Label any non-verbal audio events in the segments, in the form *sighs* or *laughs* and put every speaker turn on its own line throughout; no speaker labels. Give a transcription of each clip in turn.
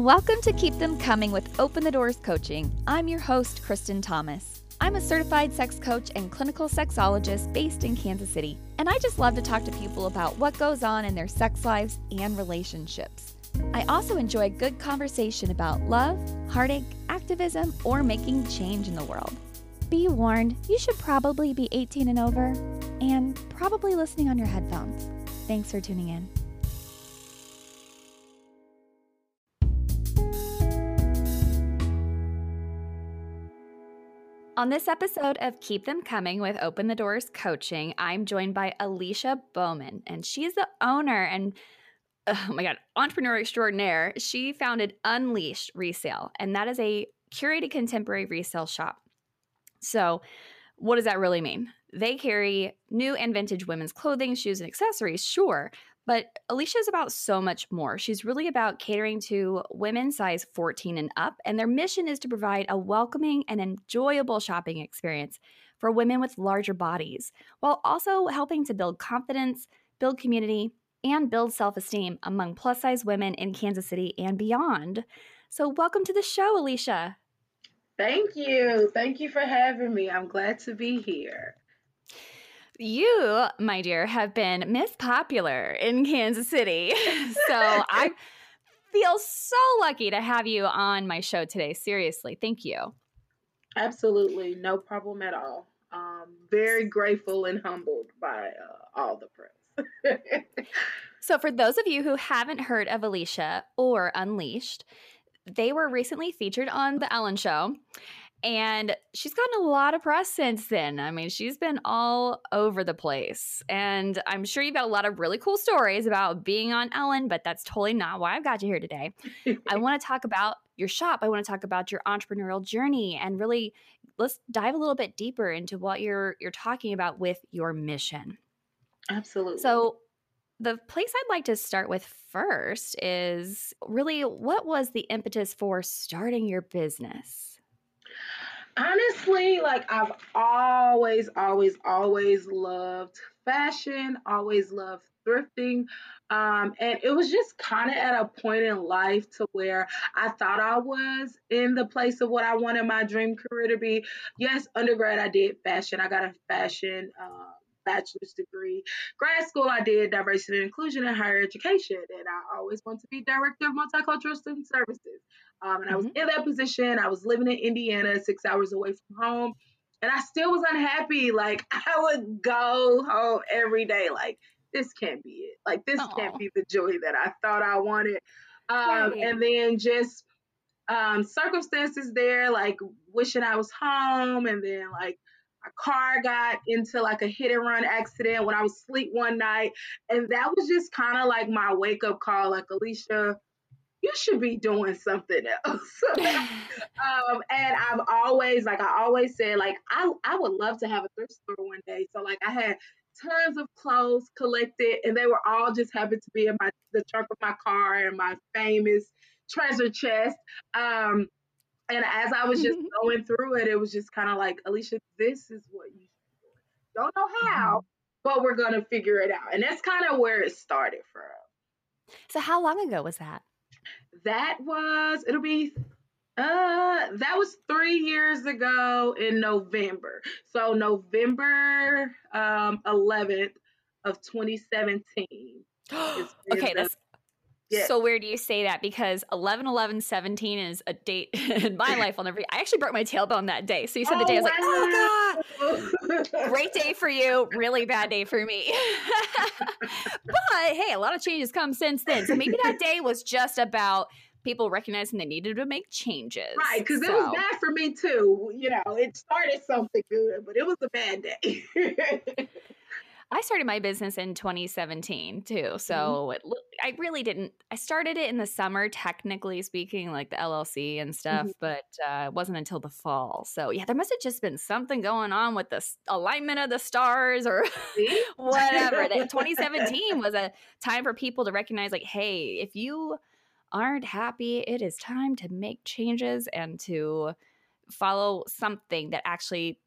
Welcome to Keep Them Coming with Open the Doors Coaching. I'm your host, Kristen Thomas. I'm a certified sex coach and clinical sexologist based in Kansas City, and I just love to talk to people about what goes on in their sex lives and relationships. I also enjoy good conversation about love, heartache, activism, or making change in the world. Be warned, you should probably be 18 and over, and probably listening on your headphones. Thanks for tuning in. On this episode of Keep Them Coming with Open the Doors Coaching, I'm joined by Alicia Bowman, and she's the owner and oh my god, entrepreneur extraordinaire. She founded Unleashed Resale, and that is a curated contemporary resale shop. So, what does that really mean? They carry new and vintage women's clothing, shoes, and accessories, sure, but Alicia is about so much more. She's really about catering to women size 14 and up, and their mission is to provide a welcoming and enjoyable shopping experience for women with larger bodies, while also helping to build confidence, build community, and build self esteem among plus size women in Kansas City and beyond. So, welcome to the show, Alicia.
Thank you. Thank you for having me. I'm glad to be here.
You, my dear, have been Miss Popular in Kansas City. *laughs* so I feel so lucky to have you on my show today. Seriously, thank you.
Absolutely, no problem at all. Um, very grateful and humbled by uh, all the press. *laughs*
so, for those of you who haven't heard of Alicia or Unleashed, they were recently featured on The Ellen Show. And she's gotten a lot of press since then. I mean, she's been all over the place. And I'm sure you've got a lot of really cool stories about being on Ellen, but that's totally not why I've got you here today. I *laughs* want to talk about your shop. I want to talk about your entrepreneurial journey and really let's dive a little bit deeper into what you're you're talking about with your mission.
Absolutely.
So, the place I'd like to start with first is really what was the impetus for starting your business?
Honestly, like I've always, always, always loved fashion, always loved thrifting. Um, and it was just kind of at a point in life to where I thought I was in the place of what I wanted my dream career to be. Yes, undergrad, I did fashion. I got a fashion uh, bachelor's degree. Grad school, I did diversity and inclusion in higher education, and I always wanted to be director of multicultural student services. Um, and mm-hmm. I was mm-hmm. in that position. I was living in Indiana, six hours away from home, and I still was unhappy. Like *laughs* I would go home every day, like this can't be it. Like this Aww. can't be the joy that I thought I wanted. Um, right. And then just um, circumstances there, like wishing I was home, and then like my car got into like a hit and run accident when I was asleep one night. And that was just kind of like my wake up call like, Alicia, you should be doing something else. *laughs* *laughs* um, and I've always, like, I always said, like, I, I would love to have a thrift store one day. So, like, I had tons of clothes collected, and they were all just happened to be in my the trunk of my car and my famous treasure chest. Um, and as I was just *laughs* going through it, it was just kind of like, Alicia, this is what you should do. Don't know how, mm-hmm. but we're gonna figure it out. And that's kind of where it started from.
So how long ago was that?
That was it'll be uh that was three years ago in November. So November um 11th of 2017. *gasps*
okay, that's Yes. So where do you say that? Because 11, 11, 17 is a date *laughs* in my life I'll never. I actually broke my tailbone that day. So you said oh, the day I was wow. like, oh god, oh, great day for you, really bad day for me. *laughs* but hey, a lot of changes come since then. So maybe that day was just about people recognizing they needed to make changes.
Right, because so. it was bad for me too. You know, it started something good, but it was a bad day. *laughs*
I started my business in 2017 too. Mm-hmm. So mm-hmm. it, I really didn't, I started it in the summer, technically speaking, like the LLC and stuff, mm-hmm. but uh, it wasn't until the fall. So yeah, there must have just been something going on with the alignment of the stars or *laughs* whatever. that 2017 was a time for people to recognize, like, hey, if you aren't happy, it is time to make changes and to follow something that actually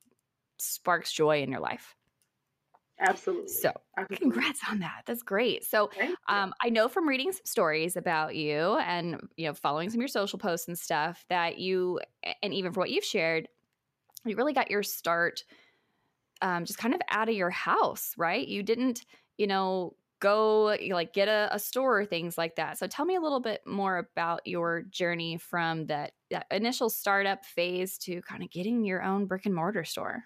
sparks joy in your life.
Absolutely.
So, congrats on that. That's great. So, um, I know from reading some stories about you and you know following some of your social posts and stuff that you, and even for what you've shared, you really got your start um, just kind of out of your house, right? You didn't, you know, go like get a, a store or things like that. So, tell me a little bit more about your journey from that, that initial startup phase to kind of getting your own brick and mortar store.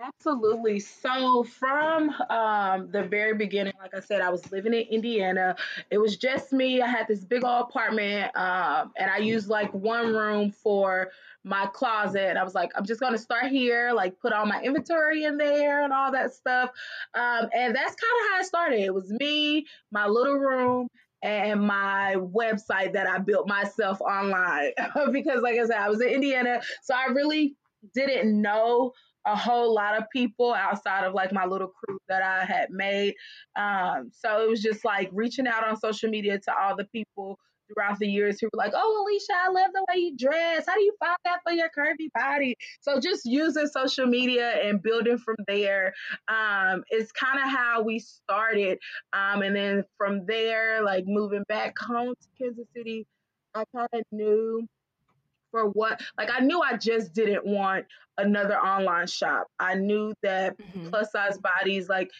Absolutely. So, from um, the very beginning, like I said, I was living in Indiana. It was just me. I had this big old apartment, um, and I used like one room for my closet. And I was like, I'm just going to start here, like put all my inventory in there and all that stuff. Um, and that's kind of how it started. It was me, my little room, and my website that I built myself online *laughs* because, like I said, I was in Indiana. So, I really didn't know a whole lot of people outside of like my little crew that I had made. Um, so it was just like reaching out on social media to all the people throughout the years who were like, "Oh, Alicia, I love the way you dress. How do you find that for your curvy body?" So just using social media and building from there um, is kind of how we started. Um, and then from there, like moving back home to Kansas City, I kind of knew for what like I knew I just didn't want another online shop. I knew that mm-hmm. plus size bodies like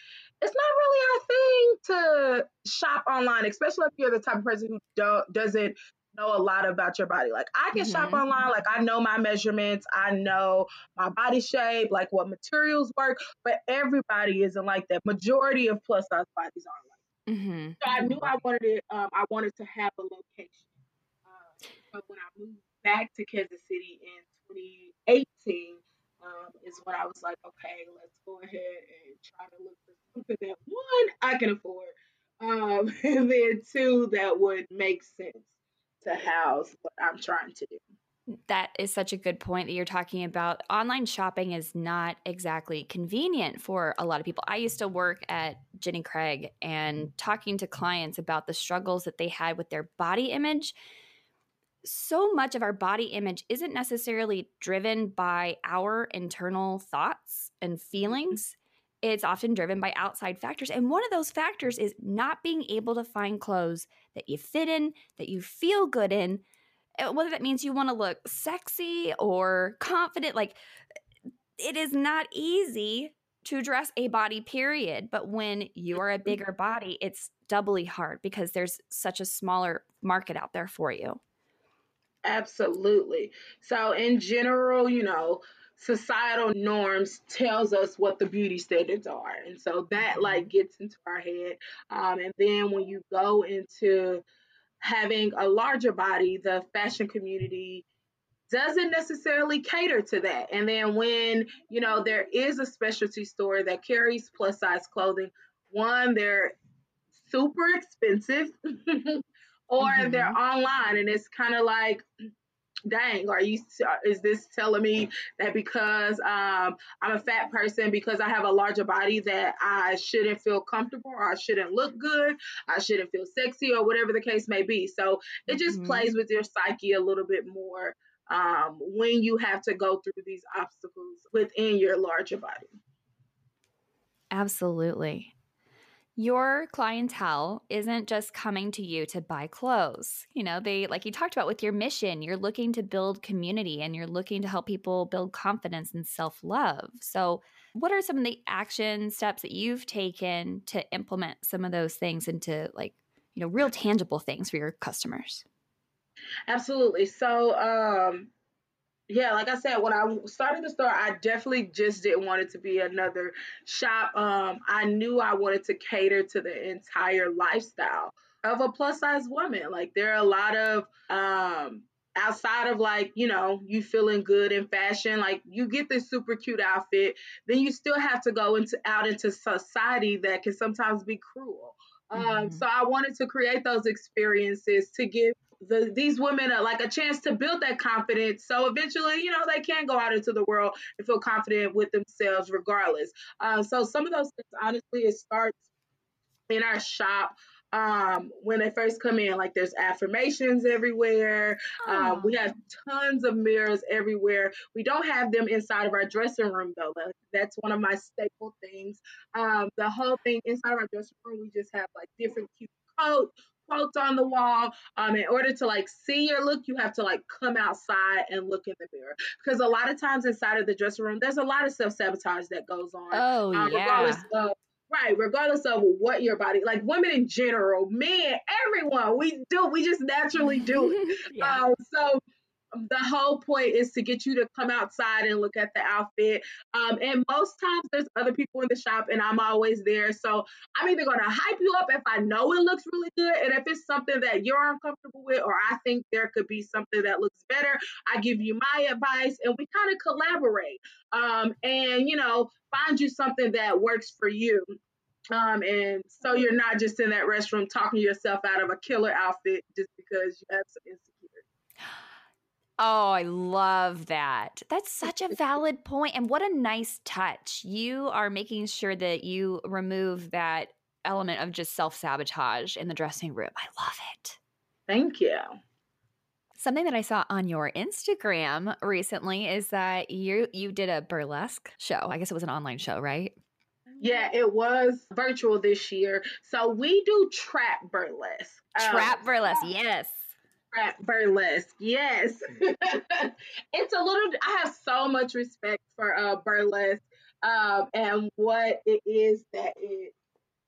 it's not really our thing to shop online, especially if you're the type of person who don't doesn't know a lot about your body. Like I can mm-hmm. shop online, like I know my measurements, I know my body shape, like what materials work, but everybody isn't like that. Majority of plus size bodies aren't like. Mm-hmm. So I knew I wanted it. Um, I wanted to have a location. Uh, but when I moved back to Kansas City in 2018 um, is when I was like, okay, let's go ahead and try to look for something that one I can afford, um, *laughs* and then two that would make sense to house what I'm trying to do.
That is such a good point that you're talking about. Online shopping is not exactly convenient for a lot of people. I used to work at Jenny Craig and talking to clients about the struggles that they had with their body image so much of our body image isn't necessarily driven by our internal thoughts and mm-hmm. feelings. It's often driven by outside factors. And one of those factors is not being able to find clothes that you fit in, that you feel good in, uh, whether that means you want to look sexy or confident. Like, it is not easy to dress a body, period. But when you are a mm-hmm. bigger body, it's doubly hard because there's such a smaller market out there for you.
Absolutely. So in general, you know, societal norms tells us what the beauty standards are and so that mm-hmm. like gets into our head um, and then when you go into having a larger body the fashion community doesn't necessarily cater to that and then when you know there is a specialty store that carries plus size clothing one they're super expensive *laughs* or mm-hmm. they're online and it's kind of like dang are you is this telling me that because um, i'm a fat person because i have a larger body that i shouldn't feel comfortable or i shouldn't look good i shouldn't feel sexy or whatever the case may be so it just mm-hmm. plays with your psyche a little bit more um, when you have to go through these obstacles within your larger body
absolutely your clientele isn't just coming to you to buy clothes. You know, they, like you talked about with your mission, you're looking to build community and you're looking to help people build confidence and self love. So, what are some of the action steps that you've taken to implement some of those things into like, you know, real tangible things for your customers?
Absolutely. So, um, yeah, like I said, when I started the store, I definitely just didn't want it to be another shop. Um, I knew I wanted to cater to the entire lifestyle of a plus size woman. Like there are a lot of um outside of like, you know, you feeling good in fashion, like you get this super cute outfit, then you still have to go into out into society that can sometimes be cruel. Um, mm-hmm. So I wanted to create those experiences to give the, these women are like a chance to build that confidence. So eventually, you know, they can go out into the world and feel confident with themselves regardless. Uh, so some of those things, honestly, it starts in our shop. um, when they first come in. Like there's affirmations everywhere. Um, we have tons of mirrors everywhere. We don't have them inside of our dressing room though. That's one of my staple things. Um, the whole thing inside of our dressing room, we just have like different cute coats quotes on the wall. Um, in order to like see your look, you have to like come outside and look in the mirror because a lot of times inside of the dressing room, there's a lot of self sabotage that goes on.
Oh um, yeah.
Of, right, regardless of what your body, like women in general, men, everyone, we do, we just naturally do it. *laughs* yeah. Um, so the whole point is to get you to come outside and look at the outfit. Um, and most times there's other people in the shop and I'm always there. So I'm either going to hype you up if I know it looks really good. And if it's something that you're uncomfortable with, or I think there could be something that looks better, I give you my advice and we kind of collaborate. Um, and, you know, find you something that works for you. Um, and so you're not just in that restroom talking yourself out of a killer outfit just because you have some insecurity.
Oh, I love that. That's such a valid point. And what a nice touch. You are making sure that you remove that element of just self sabotage in the dressing room. I love it.
Thank you.
Something that I saw on your Instagram recently is that you you did a burlesque show. I guess it was an online show, right?
Yeah, it was virtual this year. So we do trap burlesque.
Trap um, burlesque, yes
rap burlesque. Yes. *laughs* it's a little I have so much respect for uh burlesque um and what it is that it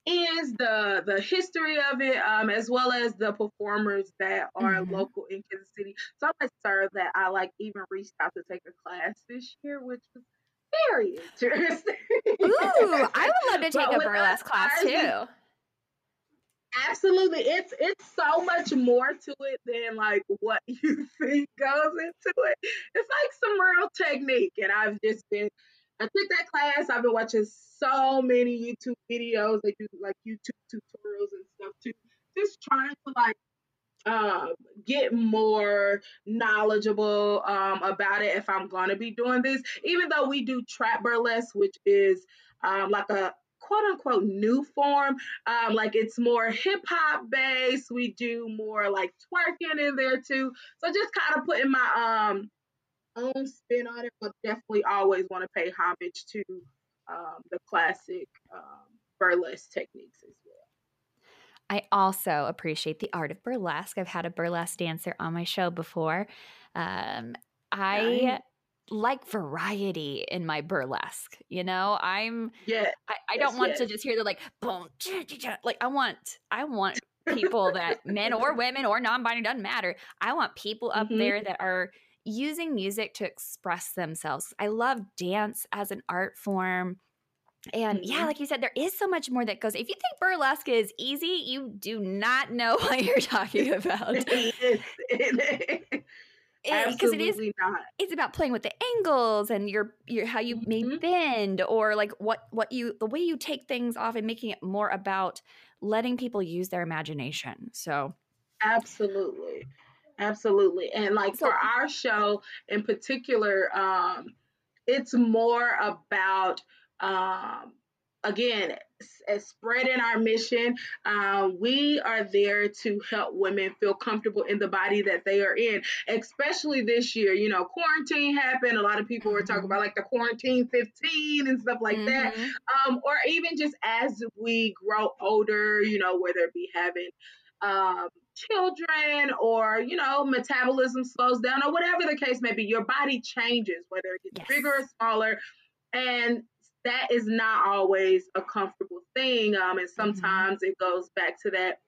is the the history of it um as well as the performers that are mm-hmm. local in Kansas City. So much so that I like even reached out to take a class this year, which was very *laughs* interesting.
Ooh, I would love to take a burlesque class too.
Absolutely. It's it's so much more to it than like what *laughs* you think goes into it. It's like some real technique. And I've just been I took that class. I've been watching so many YouTube videos. They do like YouTube tutorials and stuff too. Just trying to like um, get more knowledgeable um, about it if I'm gonna be doing this. Even though we do trap burlesque, which is um, like a quote unquote new form. Um, like it's more hip hop based. We do more like twerking in there too. So just kind of putting my um own spin on it, but definitely always want to pay homage to um, the classic um, burlesque techniques as well.
I also appreciate the art of burlesque. I've had a burlesque dancer on my show before. Um, I like variety in my burlesque. You know, I'm
yeah.
I, I yes, don't want yes. to just hear the like boom, like I want I want people that *laughs* men or women or non-binary doesn't matter. I want people up mm-hmm. there that are using music to express themselves. I love dance as an art form. And mm-hmm. yeah, like you said, there is so much more that goes. If you think burlesque is easy, you do not know *laughs* what you're talking about *laughs* because it is not. It's about playing with the angles and your your how you may mm-hmm. bend or like what what you the way you take things off and making it more about letting people use their imagination. So
absolutely, absolutely, and like so, for our show in particular, um, it's more about um, again as spreading our mission. Uh, we are there to help women feel comfortable in the body that they are in, especially this year. You know, quarantine happened. A lot of people were talking about like the quarantine 15 and stuff like mm-hmm. that. Um, or even just as we grow older, you know, whether it be having um, children or you know metabolism slows down or whatever the case may be your body changes whether it gets yes. bigger or smaller and that is not always a comfortable thing. Um, and mm-hmm. sometimes mm-hmm. it goes back to that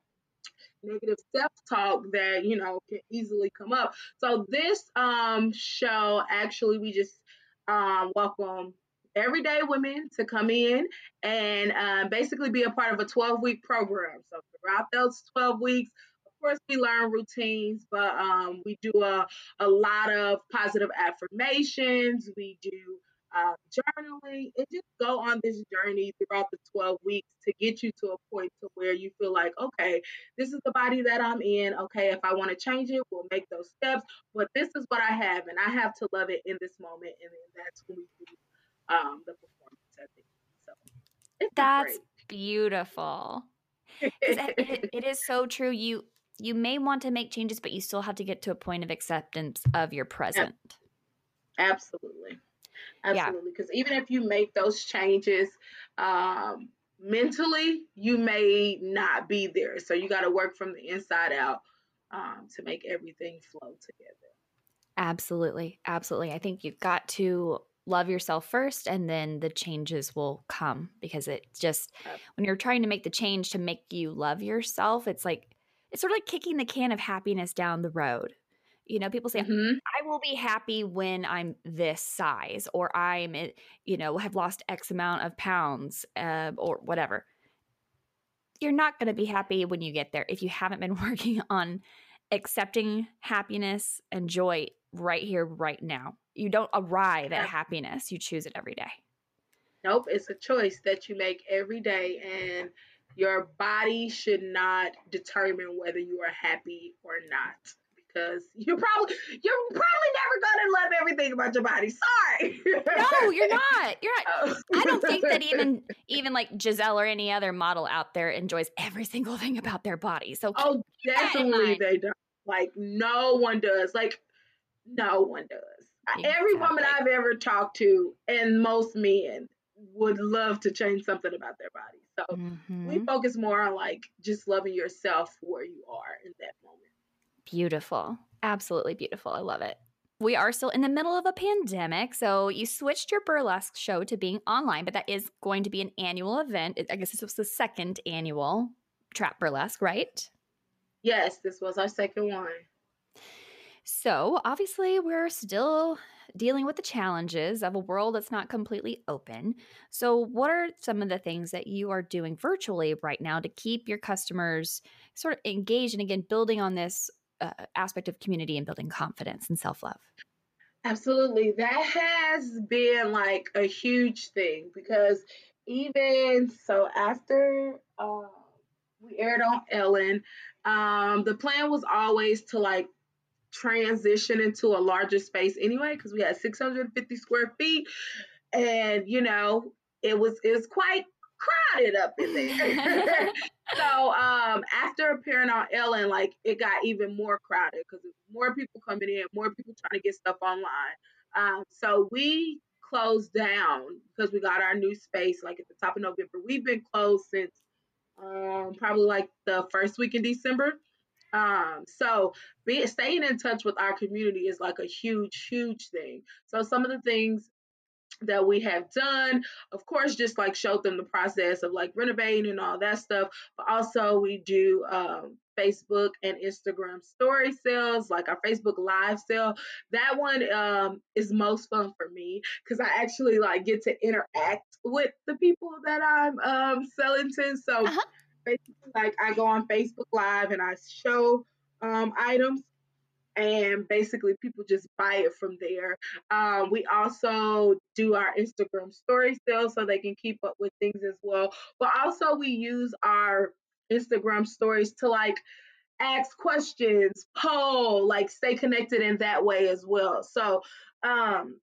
negative self-talk that you know can easily come up. So this um show actually we just um welcome everyday women to come in and uh, basically be a part of a 12 week program. So throughout those 12 weeks, of course, we learn routines, but um, we do a, a lot of positive affirmations. We do uh, journaling, and just go on this journey throughout the 12 weeks to get you to a point to where you feel like, okay, this is the body that I'm in. Okay, if I want to change it, we'll make those steps. But this is what I have, and I have to love it in this moment, and then that's when we do um, the performance. I think so.
That's beautiful. it, *laughs* it is so true. You you may want to make changes, but you still have to get to a point of acceptance of your present.
Absolutely. Absolutely. Because yeah. even if you make those changes, um, mentally, you may not be there. So you got to work from the inside out um, to make everything flow together.
Absolutely. Absolutely. I think you've got to love yourself first and then the changes will come because it just when you're trying to make the change to make you love yourself it's like it's sort of like kicking the can of happiness down the road you know people say mm-hmm. i will be happy when i'm this size or i'm eh, you know have lost x amount of pounds uh, or whatever you're not going to be happy when you get there if you haven't been *laughs* working on accepting happiness and joy right here, right now. You don't arrive at happiness, you choose it every day.
Nope, it's a choice that you make every day, and your body should not determine whether you are happy or not. Because you're probably you're probably never gonna love everything about your body. Sorry.
no, you're not. You're not. Oh. I don't think that even *laughs* even like Gisele or any other model out there enjoys every single thing about their body. So
oh, definitely they don't. Like no one does. Like no one does. Exactly. Every woman I've ever talked to, and most men, would love to change something about their body. So mm-hmm. we focus more on like just loving yourself where you are in that moment.
Beautiful. Absolutely beautiful. I love it. We are still in the middle of a pandemic. So you switched your burlesque show to being online, but that is going to be an annual event. I guess this was the second annual Trap Burlesque, right?
Yes, this was our second one.
So, obviously, we're still dealing with the challenges of a world that's not completely open. So, what are some of the things that you are doing virtually right now to keep your customers sort of engaged and again building on this uh, aspect of community and building confidence and self love?
Absolutely. That has been like a huge thing because even so, after uh, we aired on Ellen, um, the plan was always to like transition into a larger space anyway because we had 650 square feet and you know it was it was quite crowded up in there. *laughs* So um after appearing on ellen like it got even more crowded because more people coming in more people trying to get stuff online. Um so we closed down because we got our new space like at the top of november. We've been closed since um probably like the first week in december. Um, so be, staying in touch with our community is like a huge, huge thing. So some of the things that we have done, of course, just like showed them the process of like renovating and all that stuff. But also we do um, Facebook and Instagram story sales, like our Facebook live sale. That one um, is most fun for me because I actually like get to interact with the people that I'm um, selling to. So uh-huh basically like I go on Facebook Live and I show um, items and basically people just buy it from there. Um, we also do our Instagram story still so they can keep up with things as well. But also we use our Instagram stories to like ask questions, poll, like stay connected in that way as well. So um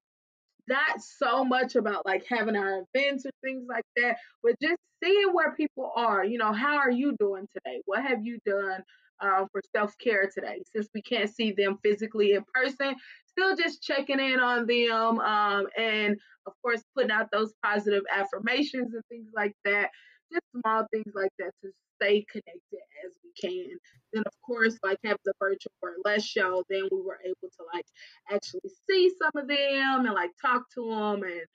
not so much about like having our events or things like that, but just seeing where people are. You know, how are you doing today? What have you done um, for self care today? Since we can't see them physically in person, still just checking in on them um, and, of course, putting out those positive affirmations and things like that. Just small things like that to stay connected as we can. Then of course, like have the virtual or less show, then we were able to like actually see some of them and like talk to them and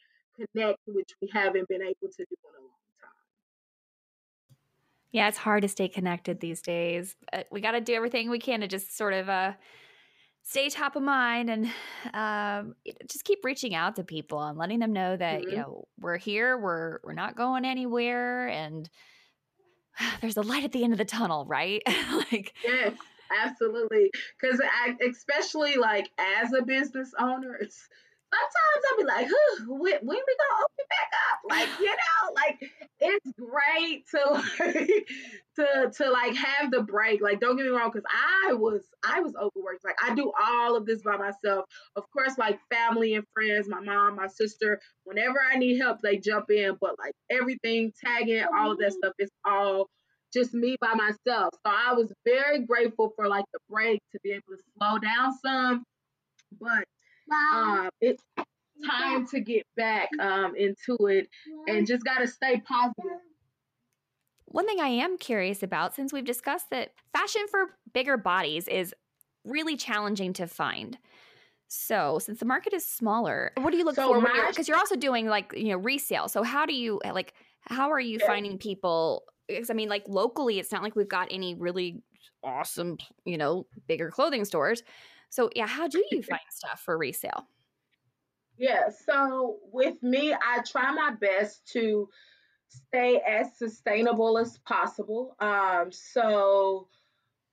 connect, which we haven't been able to do in a long.
Yeah, it's hard to stay connected these days. We got to do everything we can to just sort of uh, stay top of mind and um, just keep reaching out to people and letting them know that mm-hmm. you know we're here, we're we're not going anywhere, and *sighs* there's a light at the end of the tunnel, right? *laughs* like
yes, absolutely. Because especially like as a business owner, it's sometimes I'll be like, when, when we gonna open back up? Like, you *sighs* know, like it's great to *laughs* to to like have the break. Like, don't get me wrong, because I was I was overworked. Like, I do all of this by myself. Of course, like family and friends, my mom, my sister. Whenever I need help, they jump in. But like everything, tagging, all of that mm-hmm. stuff it's all just me by myself. So I was very grateful for like the break to be able to slow down some. But um, it's time to get back um, into it and just got to stay positive.
One thing I am curious about, since we've discussed that fashion for bigger bodies is really challenging to find. So, since the market is smaller, what do you look so for? Because you're, you're, also doing like you know resale. So, how do you like? How are you yeah. finding people? Because I mean, like locally, it's not like we've got any really awesome, you know, bigger clothing stores. So, yeah, how do you find stuff for resale?
Yeah. So, with me, I try my best to stay as sustainable as possible. Um, so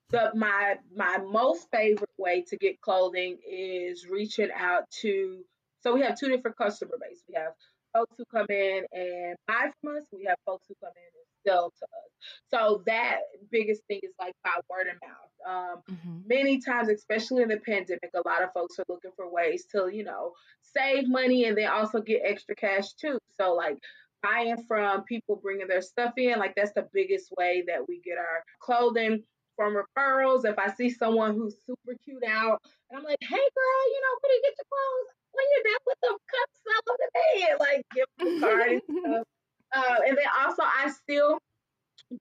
the my my most favorite way to get clothing is reaching out to so we have two different customer base. We have folks who come in and buy from us. We have folks who come in and sell to us. So that biggest thing is like by word of mouth. Um, mm-hmm. Many times, especially in the pandemic, a lot of folks are looking for ways to, you know, save money and then also get extra cash too. So like buying from people bringing their stuff in. Like that's the biggest way that we get our clothing from referrals. If I see someone who's super cute out and I'm like, hey girl, you know, where do you get your clothes? When you're done with them, come sell them to me. Like give them card and *laughs* stuff. Uh, and then also I still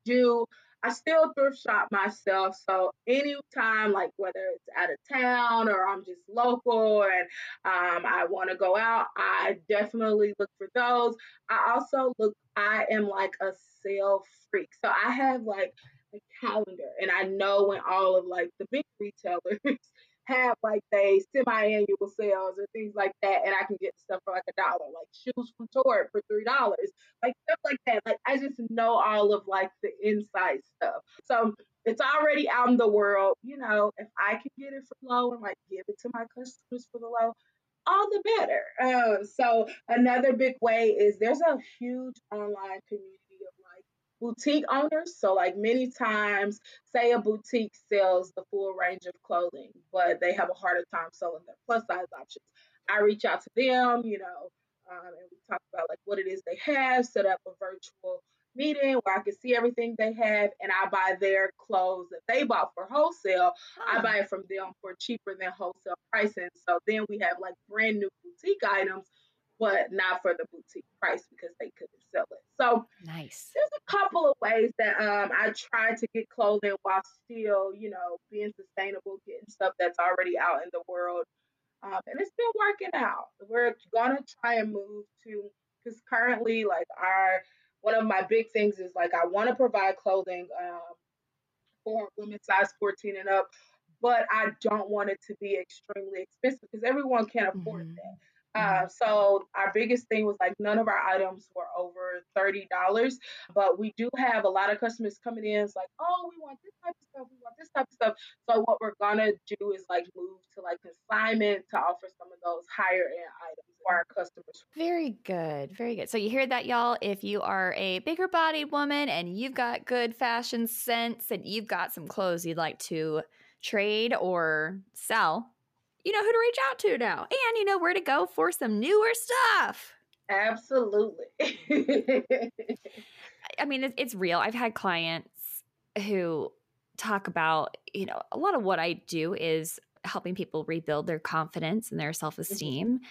do I still thrift shop myself. So anytime, like whether it's out of town or I'm just local and um, I want to go out, I definitely look for those. I also look, I am like a sale freak. So I have like a calendar and I know when all of like the big retailers have like they semi-annual sales or things like that, and I can get stuff for like a dollar, like shoes from Torrid for three dollars, like stuff like that. Like I just know all of like the inside stuff. So it's already out in the world. You know, if I can get it for low and like give it to my customers for the low, all the better. Uh, so another big way is there's a huge online community boutique owners. So, like many times, say a boutique sells the full range of clothing, but they have a harder time selling their plus size options. I reach out to them, you know, um, and we talk about like what it is they have, set up a virtual meeting where I can see everything they have, and I buy their clothes that they bought for wholesale. I buy it from them for cheaper than wholesale pricing. So then we have like brand new boutique items but not for the boutique price because they couldn't sell it. So
nice.
There's a couple of ways that um, I try to get clothing while still, you know, being sustainable, getting stuff that's already out in the world. Um, and it's been working out. We're gonna try and move to because currently, like our one of my big things is like I want to provide clothing um, for women size 14 and up, but I don't want it to be extremely expensive because everyone can't afford mm-hmm. that. Uh, so our biggest thing was like none of our items were over thirty dollars, but we do have a lot of customers coming in. It's like, oh, we want this type of stuff, we want this type of stuff. So what we're gonna do is like move to like consignment to offer some of those higher end items for our customers.
Very good, very good. So you hear that, y'all? If you are a bigger bodied woman and you've got good fashion sense and you've got some clothes you'd like to trade or sell you know who to reach out to now and you know where to go for some newer stuff.
Absolutely. *laughs*
I mean, it's it's real. I've had clients who talk about, you know, a lot of what I do is helping people rebuild their confidence and their self-esteem. Mm-hmm.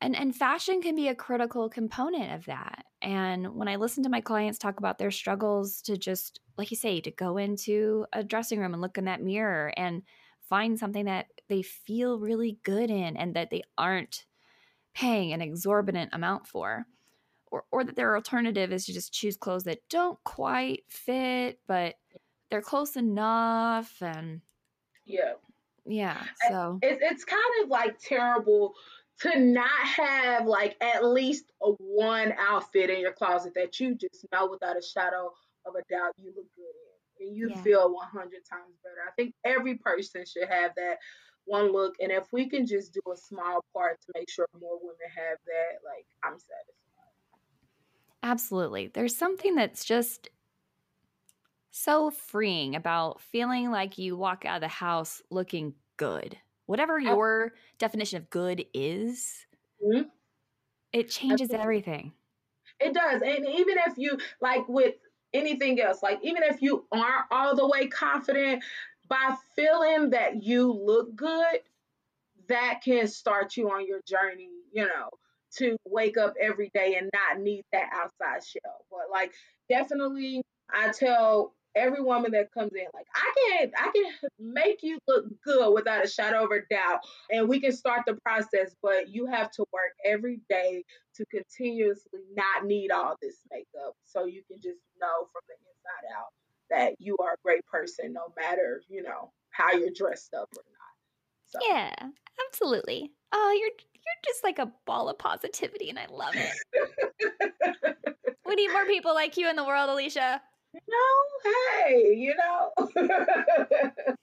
And and fashion can be a critical component of that. And when I listen to my clients talk about their struggles to just like you say to go into a dressing room and look in that mirror and find something that they feel really good in and that they aren't paying an exorbitant amount for. Or, or that their alternative is to just choose clothes that don't quite fit, but they're close enough. And
yeah,
yeah. So
it's, it's kind of like terrible to not have like at least a one outfit in your closet that you just know without a shadow of a doubt you look good in and you yeah. feel 100 times better. I think every person should have that one look. And if we can just do a small part to make sure more women have that, like, I'm satisfied.
Absolutely. There's something that's just so freeing about feeling like you walk out of the house looking good. Whatever your definition of good is, mm-hmm. it changes Absolutely. everything.
It does. And even if you, like, with anything else. Like even if you aren't all the way confident, by feeling that you look good, that can start you on your journey, you know, to wake up every day and not need that outside shell. But like definitely I tell every woman that comes in like i can i can make you look good without a shadow of a doubt and we can start the process but you have to work every day to continuously not need all this makeup so you can just know from the inside out that you are a great person no matter you know how you're dressed up or not.
So. yeah absolutely. Oh you're you're just like a ball of positivity and i love it. *laughs* We need more people like you in the world alicia
know, hey, you know. *laughs*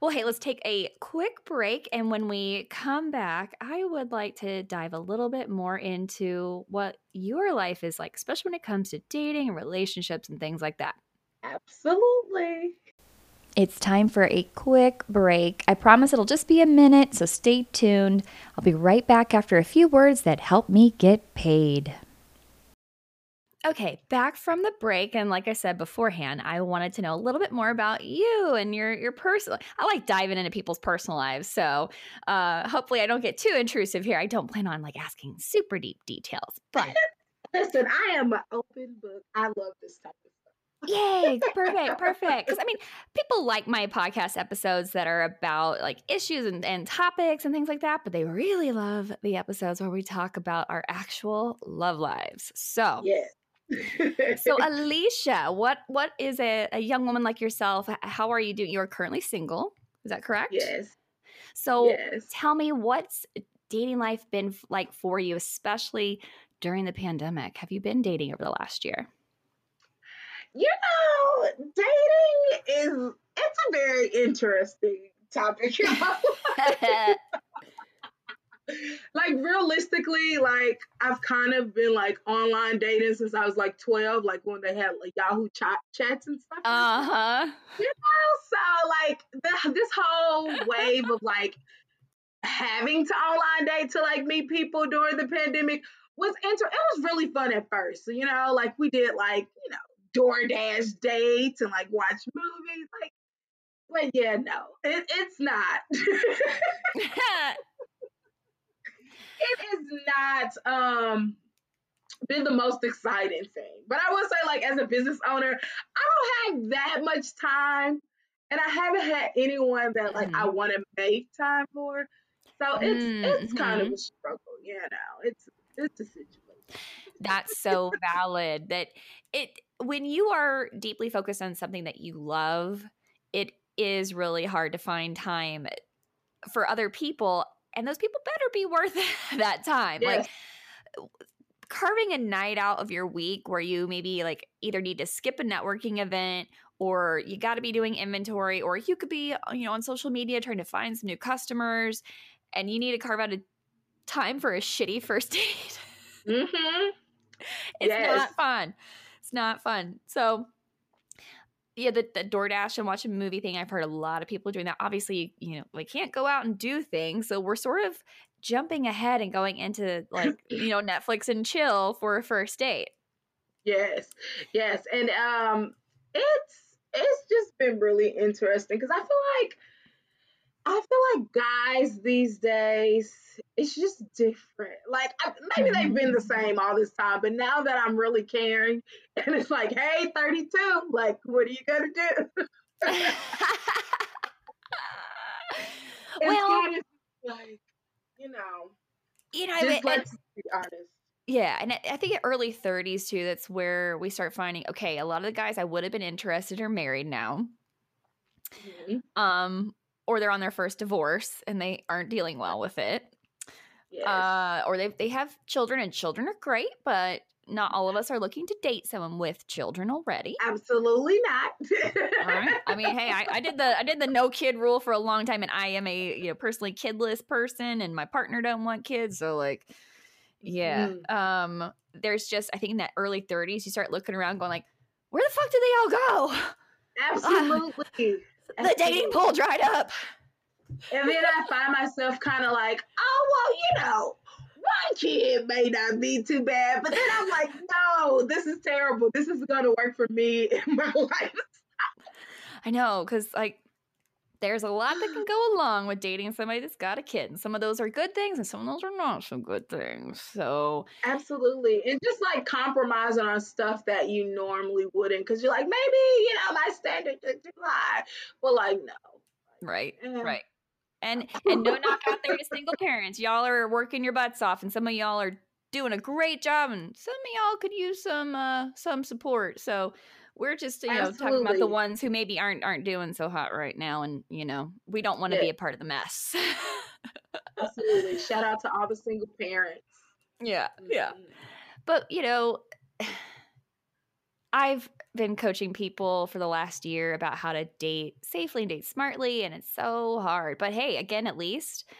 well, hey, let's take a quick break. And when we come back, I would like to dive a little bit more into what your life is like, especially when it comes to dating and relationships and things like that.
Absolutely.
It's time for a quick break. I promise it'll just be a minute, so stay tuned. I'll be right back after a few words that help me get paid. Okay, back from the break, and like I said beforehand, I wanted to know a little bit more about you and your your personal. I like diving into people's personal lives, so uh, hopefully I don't get too intrusive here. I don't plan on like asking super deep details, but *laughs*
listen, I am an open book. I love this type of stuff.
Yay! Perfect, perfect. *laughs* Because I mean, people like my podcast episodes that are about like issues and, and topics and things like that, but they really love the episodes where we talk about our actual love lives. So,
yes
so *laughs* alicia what what is a, a young woman like yourself how are you doing? You're currently single is that correct?
Yes.
So
yes.
tell me what's dating life been like for you especially during the pandemic? Have you been dating over the last year?
You know dating is it's a very interesting topic *laughs* you *laughs* know? *laughs* like realistically, like I've kind of been like online dating since I was like 12, like when they had like Yahoo chat chats and stuff.
Uh huh.
You know, so like the, this whole wave of like having to online date to like meet people during the pandemic was inter. It was really fun at first, you know, like we did like you know DoorDash dates and like watch movies, like. But yeah, no, it, it's not. *laughs* *laughs* it is not um been the most exciting thing. But I will say, like, as a business owner, I don't have that much time. And I haven't had anyone that like mm. I want to make time for. So it's mm-hmm. it's kind of mm-hmm. a struggle, you know. It's it's a situation.
That's so valid. That it when you are deeply focused on something that you love, it is really hard to find time for other people and those people better be worth *laughs* that time. Yes. Like carving a night out of your week where you maybe like either need to skip a networking event or you got to be doing inventory or you could be uh, you know on social media trying to find some new customers and you need to carve out a time for a shitty first *laughs* date.
Mm-hmm.
it's yes. not fun. It's not fun. So yeah, the, the DoorDash and watch a movie thing, I've heard a lot of people doing that. Obviously, you know, we can't go out and do things. So we're sort of jumping ahead and going into like, *laughs* you know, Netflix and chill for a first date.
Yes. Yes. And um it's it's just been really interesting because I feel like I feel like guys these days, it's just different. Like I, maybe they've been the mm-hmm. same all this time, but now that I'm really caring, *laughs* and it's like, hey, 32, like, what are you gonna do? *laughs*
well,
like, you know,
you know,
just let's be honest.
Yeah, and I think at early 30s too, that's where we start finding okay, a lot of the guys I would have been interested are married now. Mm-hmm. Um, or they're on their first divorce and they aren't dealing well with it. Yes. Uh, or they they have children and children are great, but not all of us are looking to date someone with children already.
Absolutely not.
all right. I mean, hey, I, I, did the I did the no kid rule for a long time, and I am a you know personally kidless person, and my partner don't want kids, so like, yeah. Mm. Um, there's just I think in that early 30s, you start looking around, going like, where the fuck did they all go? *laughs*
Absolutely
the dating pool dried up.
And then I find myself kind of like, oh, well, you know, one kid may not be too bad. But then I'm like, no, no, this is terrible. This is going to work for me *laughs* in my life.
I know, because like there's a lot that can *gasps* go along with dating somebody that's got a kid. And some of those are good things and some of those are not so good things. So
Absolutely. And just like compromising on stuff that you normally wouldn't because you're like, maybe, you know, my standards are too high. But like, no.
Right. Eh. Right. And and no knock out there to single *laughs* parents. Y'all are working your butts off and some of y'all are doing a great job and some of y'all could use some uh some support. So we're just you know Absolutely. talking about the ones who maybe aren't aren't doing so hot right now and you know we don't want to yeah. be a part of the mess
Absolutely. *laughs* Shout out to all the single parents.
Yeah. Yeah. Mm-hmm. But, you know, *sighs* I've been coaching people for the last year about how to date safely and date smartly, and it's so hard. But hey, again, at least,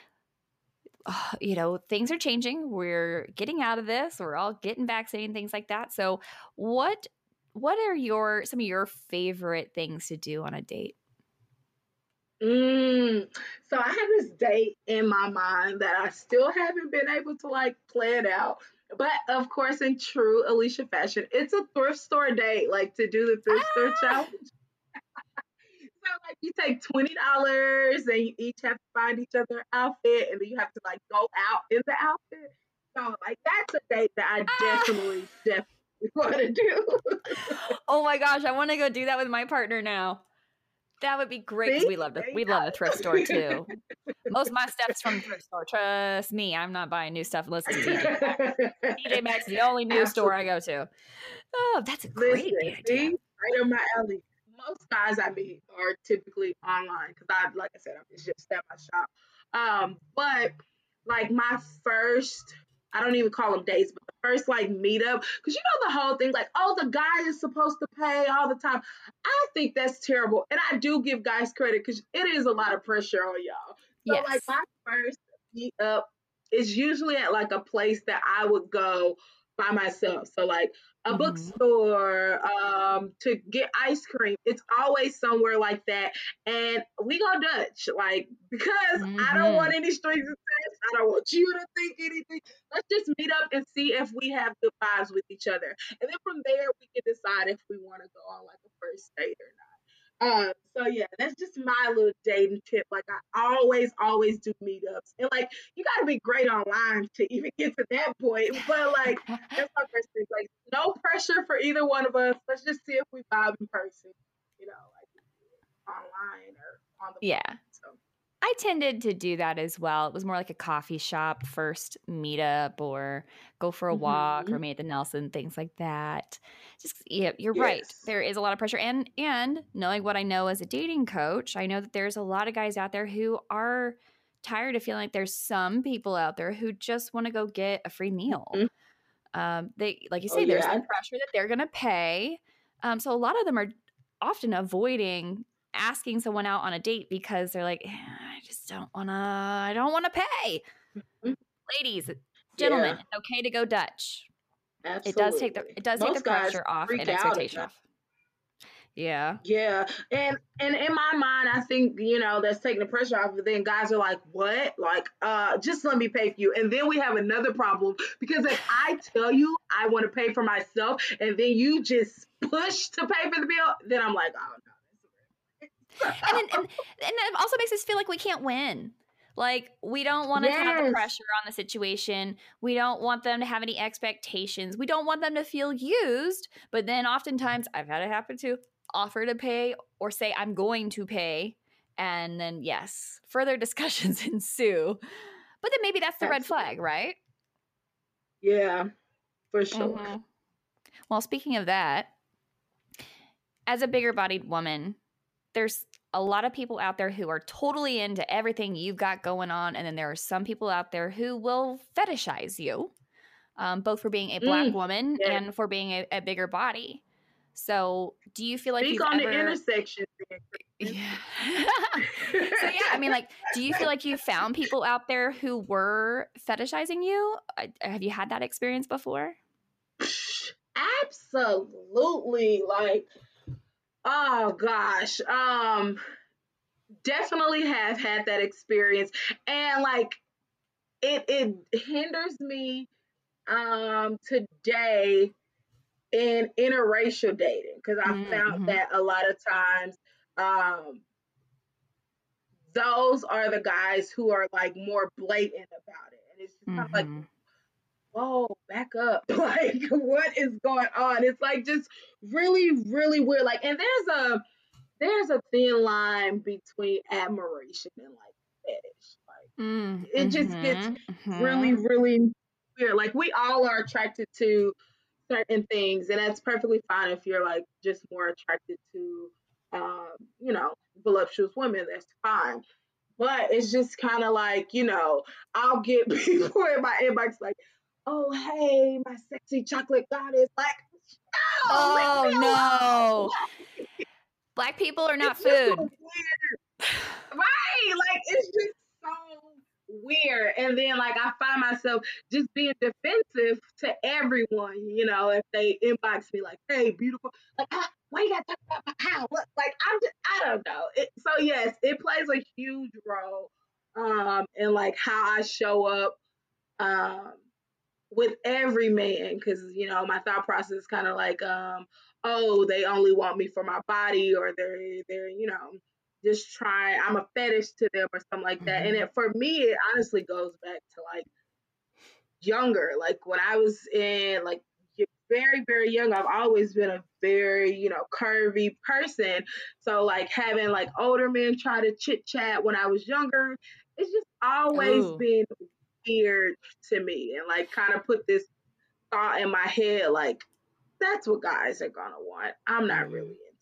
*sighs* you know, things are changing. We're getting out of this. We're all getting vaccinated, things like that. So, what what are your some of your favorite things to do on a date?
Mm. So I have this date in my mind that I still haven't been able to like plan out. But of course, in true Alicia fashion, it's a thrift store date, like to do the thrift ah! store challenge. *laughs* so like you take twenty dollars and you each have to find each other outfit and then you have to like go out in the outfit. So like that's a date that I ah! definitely, definitely *laughs* want to do.
oh my gosh, I want to go do that with my partner now. That would be great we love the we love the thrift store too. Most of my stuff's from the thrift store. Trust me, I'm not buying new stuff unless it's TJ. TJ *laughs* Maxx is the only new Absolutely. store I go to. Oh, that's a great Listen, idea.
right on my alley. Most guys I meet are typically online because I, like I said, I'm just at my shop. Um, but like my first I don't even call them dates, but the first like meetup, because you know the whole thing, like, oh, the guy is supposed to pay all the time. I think that's terrible, and I do give guys credit because it is a lot of pressure on y'all. So yes. like my first meetup is usually at like a place that I would go by myself. So like a mm-hmm. bookstore, um, to get ice cream. It's always somewhere like that. And we go Dutch, like because mm-hmm. I don't want mm-hmm. any strings attached. I don't want you to think anything. Let's just meet up and see if we have good vibes with each other. And then from there we can decide if we want to go on like a first date or not. Um, so yeah, that's just my little dating tip. Like I always, always do meetups, and like you got to be great online to even *laughs* get to that point. But like that's my first thing. Like no pressure for either one of us. Let's just see if we vibe in person. You know, like online or on the
yeah. Phone. I tended to do that as well. It was more like a coffee shop first meetup or go for a walk mm-hmm. or meet the Nelson, things like that. Just yeah, you're yes. right. There is a lot of pressure. And and knowing what I know as a dating coach, I know that there's a lot of guys out there who are tired of feeling like there's some people out there who just want to go get a free meal. Mm-hmm. Um, they like you oh, say, oh, there's yeah. the pressure that they're gonna pay. Um, so a lot of them are often avoiding asking someone out on a date because they're like, eh, just don't wanna, I don't wanna pay. Mm-hmm. Ladies, gentlemen, yeah. it's okay to go Dutch. Absolutely. It does take the it does Most take the pressure off and expectation off. Yeah.
Yeah. And and in my mind, I think, you know, that's taking the pressure off. But then guys are like, what? Like, uh, just let me pay for you. And then we have another problem because if I tell you I want to pay for myself and then you just push to pay for the bill, then I'm like, oh no
and, and, and it also makes us feel like we can't win. Like we don't want to yes. have the pressure on the situation. We don't want them to have any expectations. We don't want them to feel used. But then oftentimes I've had it happen to Offer to pay or say I'm going to pay. And then yes, further *laughs* discussions ensue. But then maybe that's the red flag, right?
Yeah, for sure. Mm-hmm.
Well, speaking of that, as a bigger bodied woman, there's a lot of people out there who are totally into everything you've got going on. And then there are some people out there who will fetishize you, um, both for being a black mm, woman yeah. and for being a, a, bigger body. So, do you feel like
Speak
you've
on
ever...
the intersection?
Yeah. *laughs* so yeah, I mean, like, do you feel like you found people out there who were fetishizing you? Have you had that experience before?
Absolutely. Like, Oh gosh. Um definitely have had that experience and like it it hinders me um today in interracial dating because I mm-hmm. found that a lot of times um, those are the guys who are like more blatant about it. And it's just mm-hmm. kind of like. Whoa, back up. *laughs* like, what is going on? It's like just really, really weird. Like, and there's a there's a thin line between admiration and like fetish. Like mm, it just gets mm-hmm. really, really weird. Like we all are attracted to certain things, and that's perfectly fine if you're like just more attracted to um, you know, voluptuous women, that's fine. But it's just kind of like, you know, I'll get *laughs* people in my inbox like, oh, hey, my sexy chocolate goddess. Like,
no, oh, no. Black people are not it's food.
right. Like, it's just so weird. And then like I find myself just being defensive to everyone, you know, if they inbox me like, hey, beautiful, like ah, why you gotta talk about my power? Like I'm just I don't know. It, so yes, it plays a huge role um in like how I show up um with every man because you know my thought process is kind of like um oh they only want me for my body or they're they're you know just try I'm a fetish to them or something like that. Mm-hmm. And it, for me, it honestly goes back to like younger, like when I was in like very very young i've always been a very you know curvy person so like having like older men try to chit chat when i was younger it's just always Ooh. been weird to me and like kind of put this thought in my head like that's what guys are gonna want i'm not really mm-hmm. into it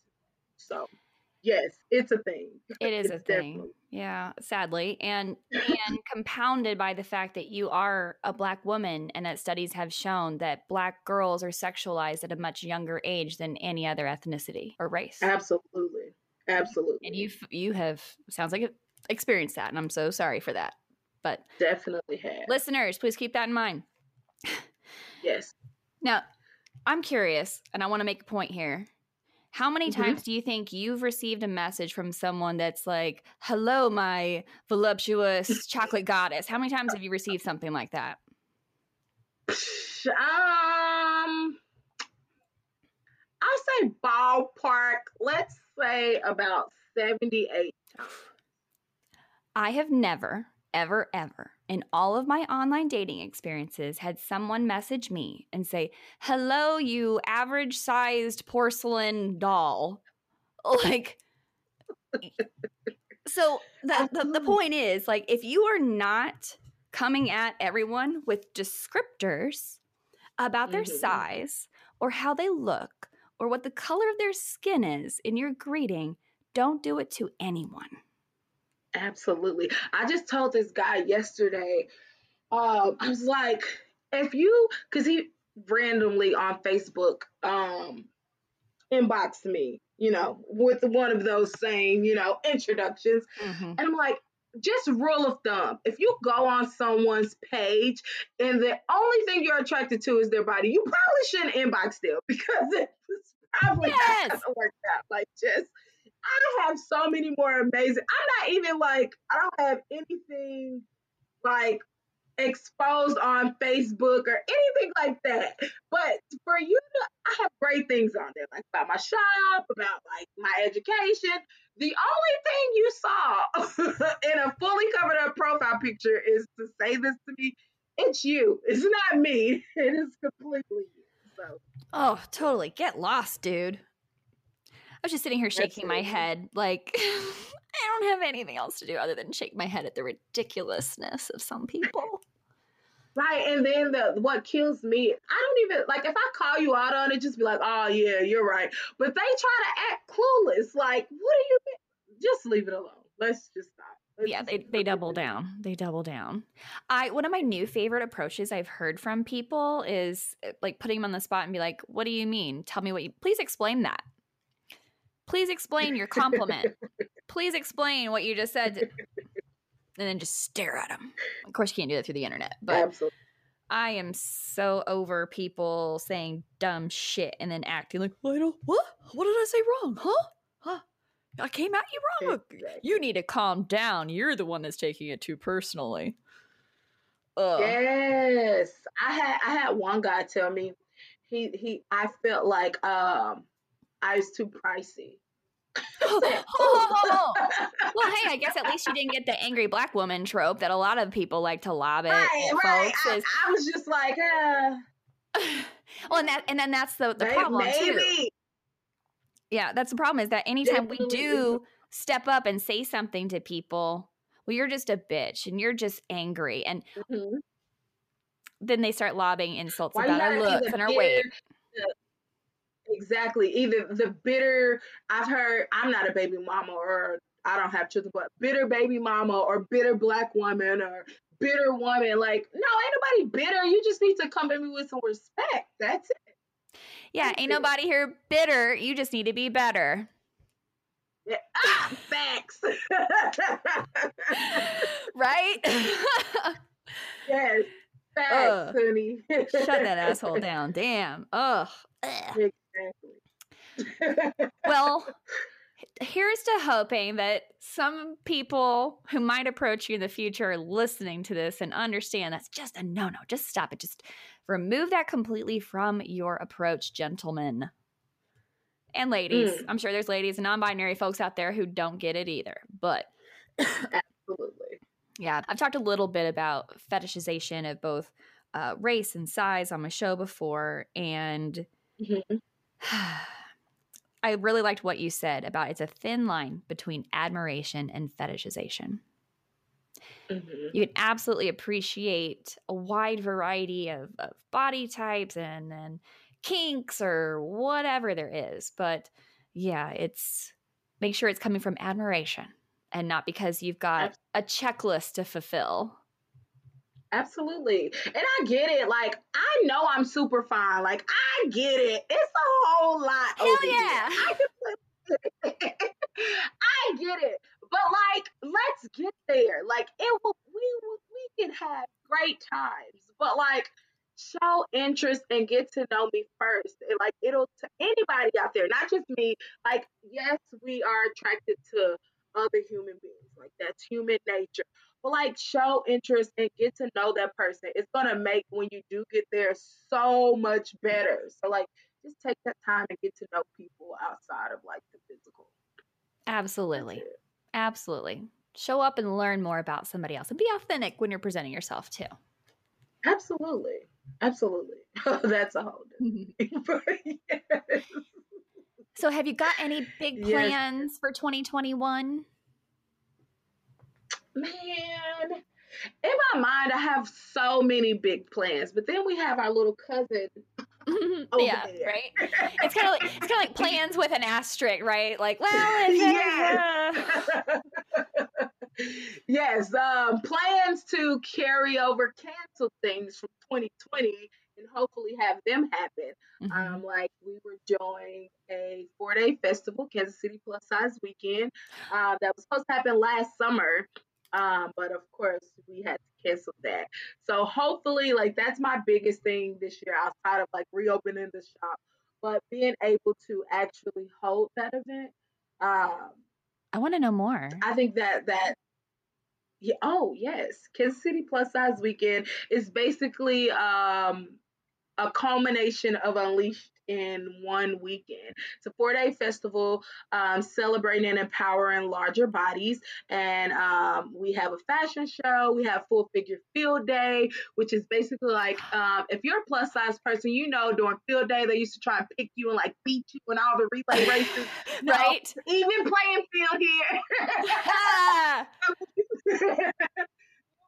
so yes, it's a thing. *laughs*
It is it's a thing. Yeah, sadly, and and compounded by the fact that you are a black woman, and that studies have shown that black girls are sexualized at a much younger age than any other ethnicity or race.
Absolutely, absolutely.
And you you have sounds like experienced that, and I'm so sorry for that. But
definitely have
listeners. Please keep that in mind.
yes.
Now, I'm curious, and I want to make a point here. How many mm-hmm. times do you think you've received a message from someone that's like, hello, my voluptuous *laughs* chocolate goddess? How many times have you received something like that?
Um, I'll say ballpark, let's say about 78 times.
I have never, ever, ever in all of my online dating experiences had someone message me and say, Hello, you average sized porcelain doll. *laughs* Like, so the, *laughs* the, the point is like, if you are not coming at everyone with descriptors about their mm-hmm. size or how they look or what the color of their skin is in your greeting, don't do it to anyone.
Absolutely. I just told this guy yesterday, um, I was like, if you, because he randomly on Facebook um, inboxed me, you know, with one of those same, you know, introductions. Mm-hmm. And I'm like, just rule of thumb if you go on someone's page and the only thing you're attracted to is their body you probably shouldn't inbox them *laughs* because it's probably yes. not gonna work out like just I have so many more amazing. I'm not even like I don't have anything like exposed on Facebook or anything like that. But for you I have great things on there, like about my shop, about like my education. The only thing you saw *laughs* in a fully covered up profile picture is to say this to me. It's you. It's not me. *laughs* It is completely you. So.
Oh, totally. Get lost, dude. I was just sitting here shaking my head, like *laughs* I don't have anything else to do other than shake my head at the ridiculousness of some people.
Right, and then the what kills me, I don't even like if I call you out on it, just be like, "Oh yeah, you're right." But they try to act clueless. Like, what do you? Mean? Just leave it alone. Let's just stop. Let's
yeah, they, they double down. They double down. I one of my new favorite approaches I've heard from people is eh, like putting them on the spot and be like, "What do you mean? Tell me what you. Please explain that." Please explain your compliment. Please explain what you just said. *laughs* And then just stare at them. Of course, you can't do that through the internet, but Absolutely. I am so over people saying dumb shit and then acting like, well, I don't, what? What did I say wrong? Huh? Huh? I came at you wrong. Exactly. You need to calm down. You're the one that's taking it too personally.
Ugh. Yes, I had I had one guy tell me he he I felt like um I was too pricey.
Oh, well, hey, I guess at least you didn't get the angry black woman trope that a lot of people like to lob at,
right, right.
folks.
I,
Is,
I was just like, uh,
well, and that and then that's the the
may-
problem too.
maybe.
Yeah, that's the problem is that anytime we do step up and say something to people, well, you're just a bitch and you're just angry, and
Mhm.
then they start lobbing insults
Why
about our looks and our weight.
Exactly. Either the bitter, I've heard, I'm not a baby mama or I don't have children, but bitter baby mama or bitter black woman or bitter woman. Like, no, ain't nobody bitter. You just need to come at me with some respect. That's it.
Yeah,
That's
ain't
it.
nobody here bitter. You just need to be better.
Yeah. Ah, facts. *laughs*
right?
yes. *laughs* Facts,
Ugh.
honey.
Shut that *laughs* asshole down. Damn. Ugh. Ugh.
Exactly.
Well, here's to hoping that some people who might approach you in the future are listening to this and understand that's just a no no. Just stop it. Just remove that completely from your approach, gentlemen and ladies.
Mm.
I'm sure there's ladies and non binary folks out there who don't get it either. But *coughs*
Absolutely.
yeah, I've talked a little bit about fetishization of both uh, race and size on my show before. And
Mhm. *sighs*
I really liked what you said about it's a thin line between admiration and fetishization.
Mhm.
You can absolutely appreciate a wide variety of, of body types and, and kinks or whatever there is. But yeah, it's make sure it's coming from admiration and not because you've got a checklist to fulfill.
Absolutely. And I get it. Like, I know I'm super fine. Like, I get it. It's a whole lot.
Hell yeah.
I, *laughs* I get it. But like, let's get there. Like, it will we will- we can have great times. But like show interest and get to know me first. And like it'll to anybody out there, not just me. Like, yes, we are attracted to other human beings. Like that's human nature. But like show interest and get to know that person. It's gonna make when you do get there so much better. So like just take that time and get to know people outside of like the physical.
Absolutely. Absolutely. Show up and learn more about somebody else and be authentic when you're presenting yourself too.
Absolutely. Absolutely. *laughs* That's a whole different mm-hmm. thing. *laughs* Yes.
So, have you got any big
Yes.
plans for 2021?
Man, in my mind, I have so many big plans, but then we have our little cousin. *laughs* Over
yeah,
there.
right. It's kind of like, it's kind of like plans with an asterisk, right? Like, well, *laughs* there's, uh, *laughs*
yes, um, plans to carry over cancel things from 2020 and hopefully have them happen.
mhm.
Um, like we were doing a four day festival, Kansas City Plus Size Weekend, uh, that was supposed to happen last summer. Um, but of course, we had to cancel that. So hopefully, like that's my biggest thing this year outside of like reopening the shop, but being able to actually hold that event. Um,
I want to know more.
I think that that yeah, oh yes, Kansas City Plus Size Weekend is basically um a culmination of Unleashed in one weekend. It's a four day festival um, celebrating and empowering larger bodies. And um, we have a fashion show, we have full figure field day, which is basically like um, if you're a plus size person, you know, during field day, they used to try and pick you and like beat you in all the relay races. *laughs* No,
right?
Even playing field here. *laughs* *laughs*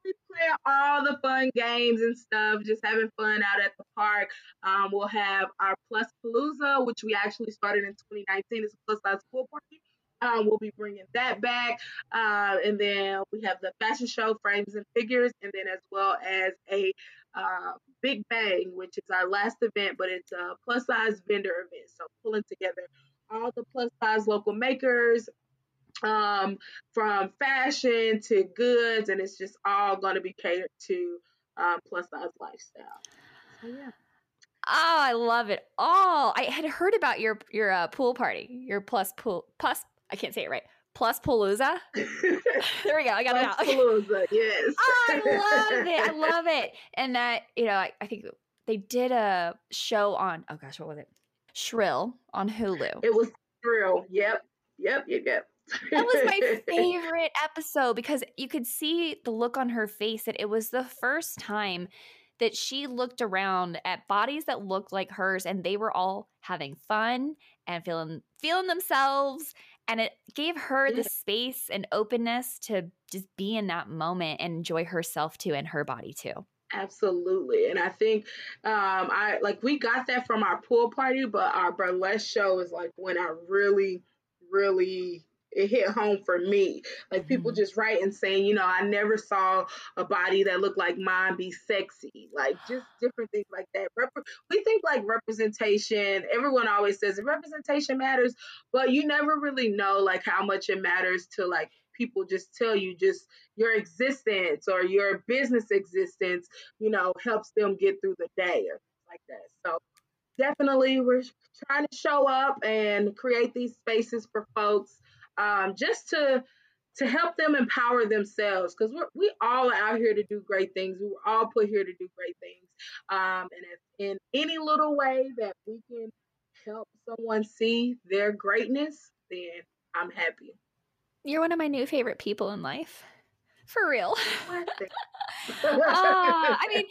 Ah!
we play all the fun games and stuff, just having fun out at the park. Um, we'll have our Plus Palooza, which we actually started in 2019. It's a plus size pool party. Um, we'll be bringing that back. Uh, and then we have the fashion show, Frames and Figures, and then as well as a uh, Big Bang, which is our last event, but it's a plus size vendor event. So pulling together all the plus size local makers, um, from fashion to goods, and it's just all going to be catered to um, plus size lifestyle. So yeah,
Oh, I love it all. I had heard about your your uh, pool party, your plus pool plus. I can't say it right. Plus Palooza. *laughs* There we go. I got it out. *laughs*
Palooza, yes.
Oh, I love it. I *laughs* love it. And that, you know, I, I think they did a show on oh gosh, what was it? Shrill on Hulu.
It was Shrill. Yep. Yep. Yep. Yep.
That was my *laughs* favorite episode because you could see the look on her face that it was the first time that she looked around at bodies that looked like hers and they were all having fun and feeling feeling themselves and it gave her the space and openness to just be in that moment and enjoy herself too and her body too.
Absolutely and i think um i like we got that from our pool party but our burlesque show is like when i really really it hit home for me. Like people mm-hmm. just writing saying, you know, I never saw a body that looked like mine be sexy. Like just *sighs* different things like that. Rep- we think like representation. Everyone always says representation matters, but you never really know like how much it matters to like people just tell you just your existence or your business existence, you know, helps them get through the day or like that. So definitely we're trying to show up and create these spaces for folks um, just to to help them empower themselves because we're we all are out here to do great things. We were all put here to do great things. Um, and if in any little way that we can help someone see their greatness, then I'm happy.
You're one of my new favorite people in life. For real. *laughs* uh, *laughs* I mean,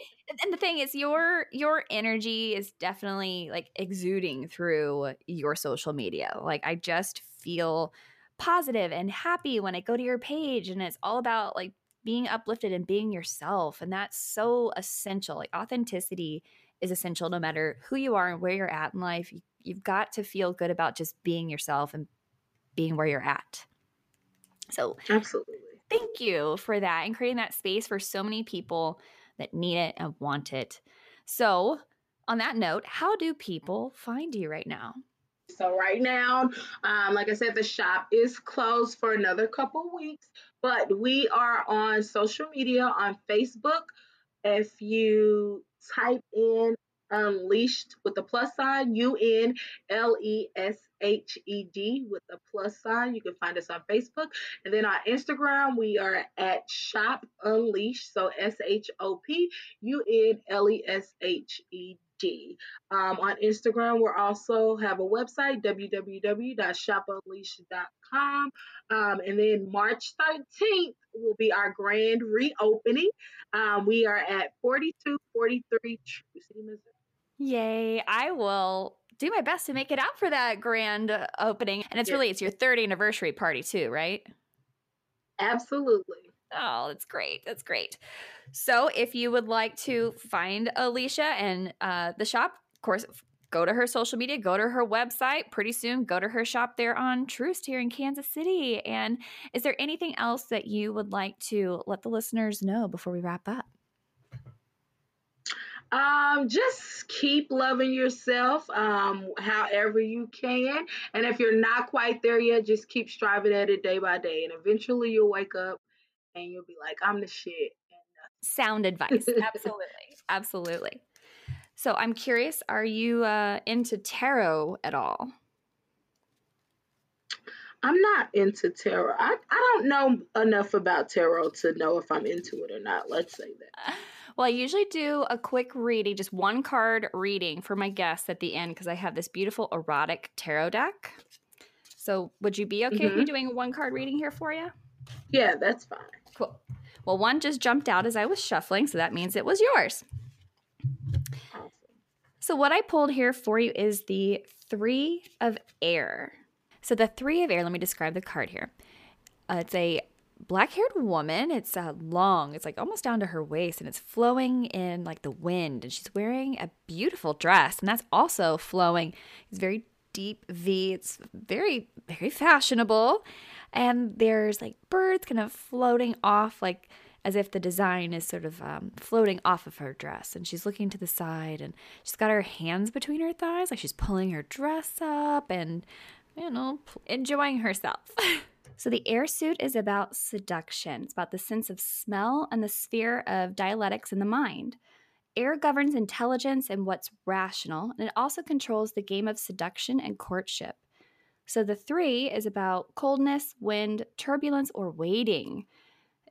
and the thing is your your energy is definitely like exuding through your social media. Like I just feel positive and happy when I go to your page and it's all about like being uplifted and being yourself and that's so essential. Like authenticity is essential no matter who you are and where you're at in life. You, you've got to feel good about just being yourself and being where you're at. So,
absolutely.
Thank you for that and creating that space for so many people that need it and want it. So, on that note, how do people find you right now?
So right now, um, like I said, the shop is closed for another couple weeks, but we are on social media on Facebook. If you type in Unleashed with the plus sign, U N L E S H E D with the plus sign. You can find us on Facebook. And then on Instagram, we are at Shop Unleashed. So S H O P U N L E S H E D. Um, on Instagram, we also have a website, www.shopunleashed.com. Um, and then March 13th will be our grand reopening. Um, we are at 4243 True City, Missouri.
Yay. I will do my best to make it out for that grand opening. And it's really it's your third anniversary party too, right?
Absolutely.
Oh, that's great. That's great. So, if you would like to find Alicia and uh, the shop, of course, go to her social media, go to her website. Pretty soon, go to her shop there on Troost here in Kansas City. And is there anything else that you would like to let the listeners know before we wrap up?
Um, just keep loving yourself, um, however you can. And if you're not quite there yet, just keep striving at it day by day. And eventually you'll wake up and you'll be like, I'm the shit.
Sound advice. Absolutely. *laughs* Absolutely. So I'm curious, are you uh, into tarot at all?
I'm not into tarot. I, I don't know enough about tarot to know if I'm into it or not. Let's say that. *sighs*
Well, I usually do a quick reading, just one card reading for my guests at the end because I have this beautiful erotic tarot deck. So, would you be okay mm-hmm. with me mm-hmm. doing a one card reading here for you?
Yeah, that's fine.
Cool. Well, one just jumped out as I was shuffling, so that means it was yours. Awesome. So, what I pulled here for you is the Three of Air. So, the Three of Air, let me describe the card here. Uh, it's a black haired woman. It's uh, long, it's like almost down to her waist, and it's flowing in like the wind. And she's wearing a beautiful dress, and that's also flowing. It's very deep V. It's very, very fashionable. And there's like birds kind of floating off, like as if the design is sort of um, floating off of her dress. And she's looking to the side and she's got her hands between her thighs, like she's pulling her dress up and, you know, enjoying herself. *laughs* So, the air suit is about seduction. It's about the sense of smell and the sphere of dialectics in the mind. Air governs intelligence and what's rational, and it also controls the game of seduction and courtship. So, the three is about coldness, wind, turbulence, or waiting.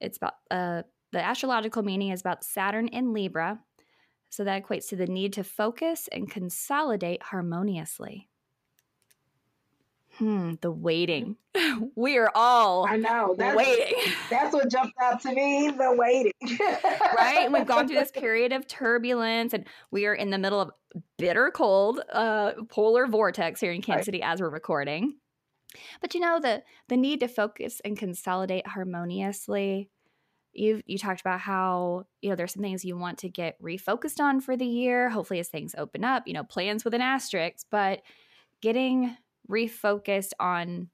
It's about uh, the astrological meaning is about Saturn in Libra. So that equates to the need to focus and consolidate harmoniously. Hmm, the waiting. *laughs* we are all
I know
that's, waiting. *laughs*
That's what jumped out to me, the waiting. *laughs*
right? And we've gone through this period of turbulence and we are in the middle of bitter cold, uh, polar vortex here in Kansas right. City as we're recording. But you know, the the need to focus and consolidate harmoniously. You've you talked about how, you know, there's some things you want to get refocused on for the year, hopefully as things open up, you know, plans with an asterisk, but getting refocused on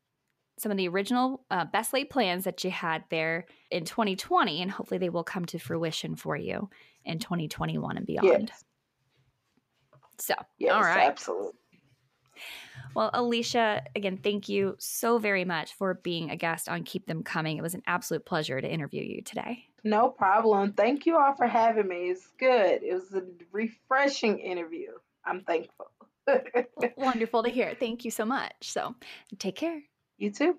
some of the original uh, best laid plans that you had there in 2020 and hopefully they will come to fruition for you in 2021 and beyond. Yes. so
yes,
all right.
absolutely
well alicia again thank you so very much for being a guest on keep them coming. It was an absolute pleasure to interview you today.
No problem. Thank you all for having me. It's good. It was a refreshing interview. I'm thankful
Wonderful to hear. Thank you so much. So take care.
You too.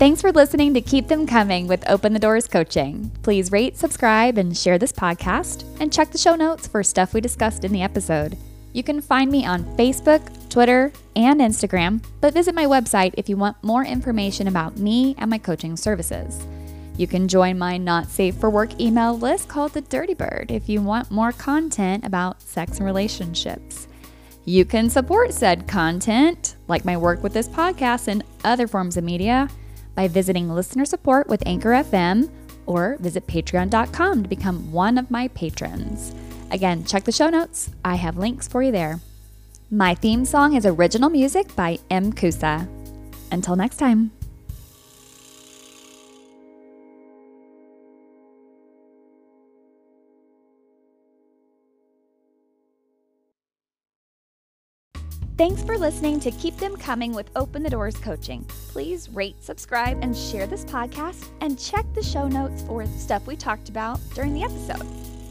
Thanks for listening to Keep Them Coming with Open the Doors Coaching. Please rate, subscribe, and share this podcast, and check the show notes for stuff we discussed in the episode. You can find me on Facebook, Twitter, and Instagram, but visit my website if you want more information about me and my coaching services. You can join my Not Safe for Work email list called The Dirty Bird if you want more content about sex and relationships. You can support said content, like my work with this podcast and other forms of media, by visiting listener support with Anchor FM or visit patreon.com to become one of my patrons. Again, check the show notes. I have links for you there. My theme song is original music by M. Kusa. Until next time. Thanks for listening to Keep Them Coming with Open the Doors Coaching. Please rate, subscribe, and share this podcast, and check the show notes for stuff we talked about during the episode.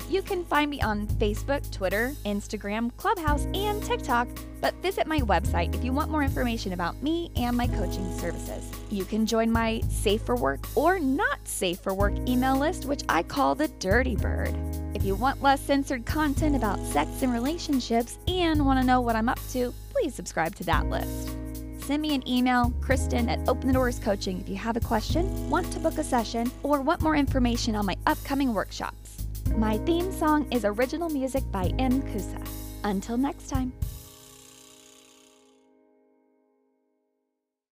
You can find me on Facebook, Twitter, Instagram, Clubhouse, and TikTok, but visit my website if you want more information about me and my coaching services. You can join my Safe for Work or Not Safe for Work email list, which I call the Dirty Bird. If you want less censored content about sex and relationships and want to know what I'm up to, please subscribe to that list. Send me an email, Kristen at Open the Doors Coaching, if you have a question, want to book a session, or want more information on my upcoming workshops. My theme song is original music by M. Kusa. Until next time.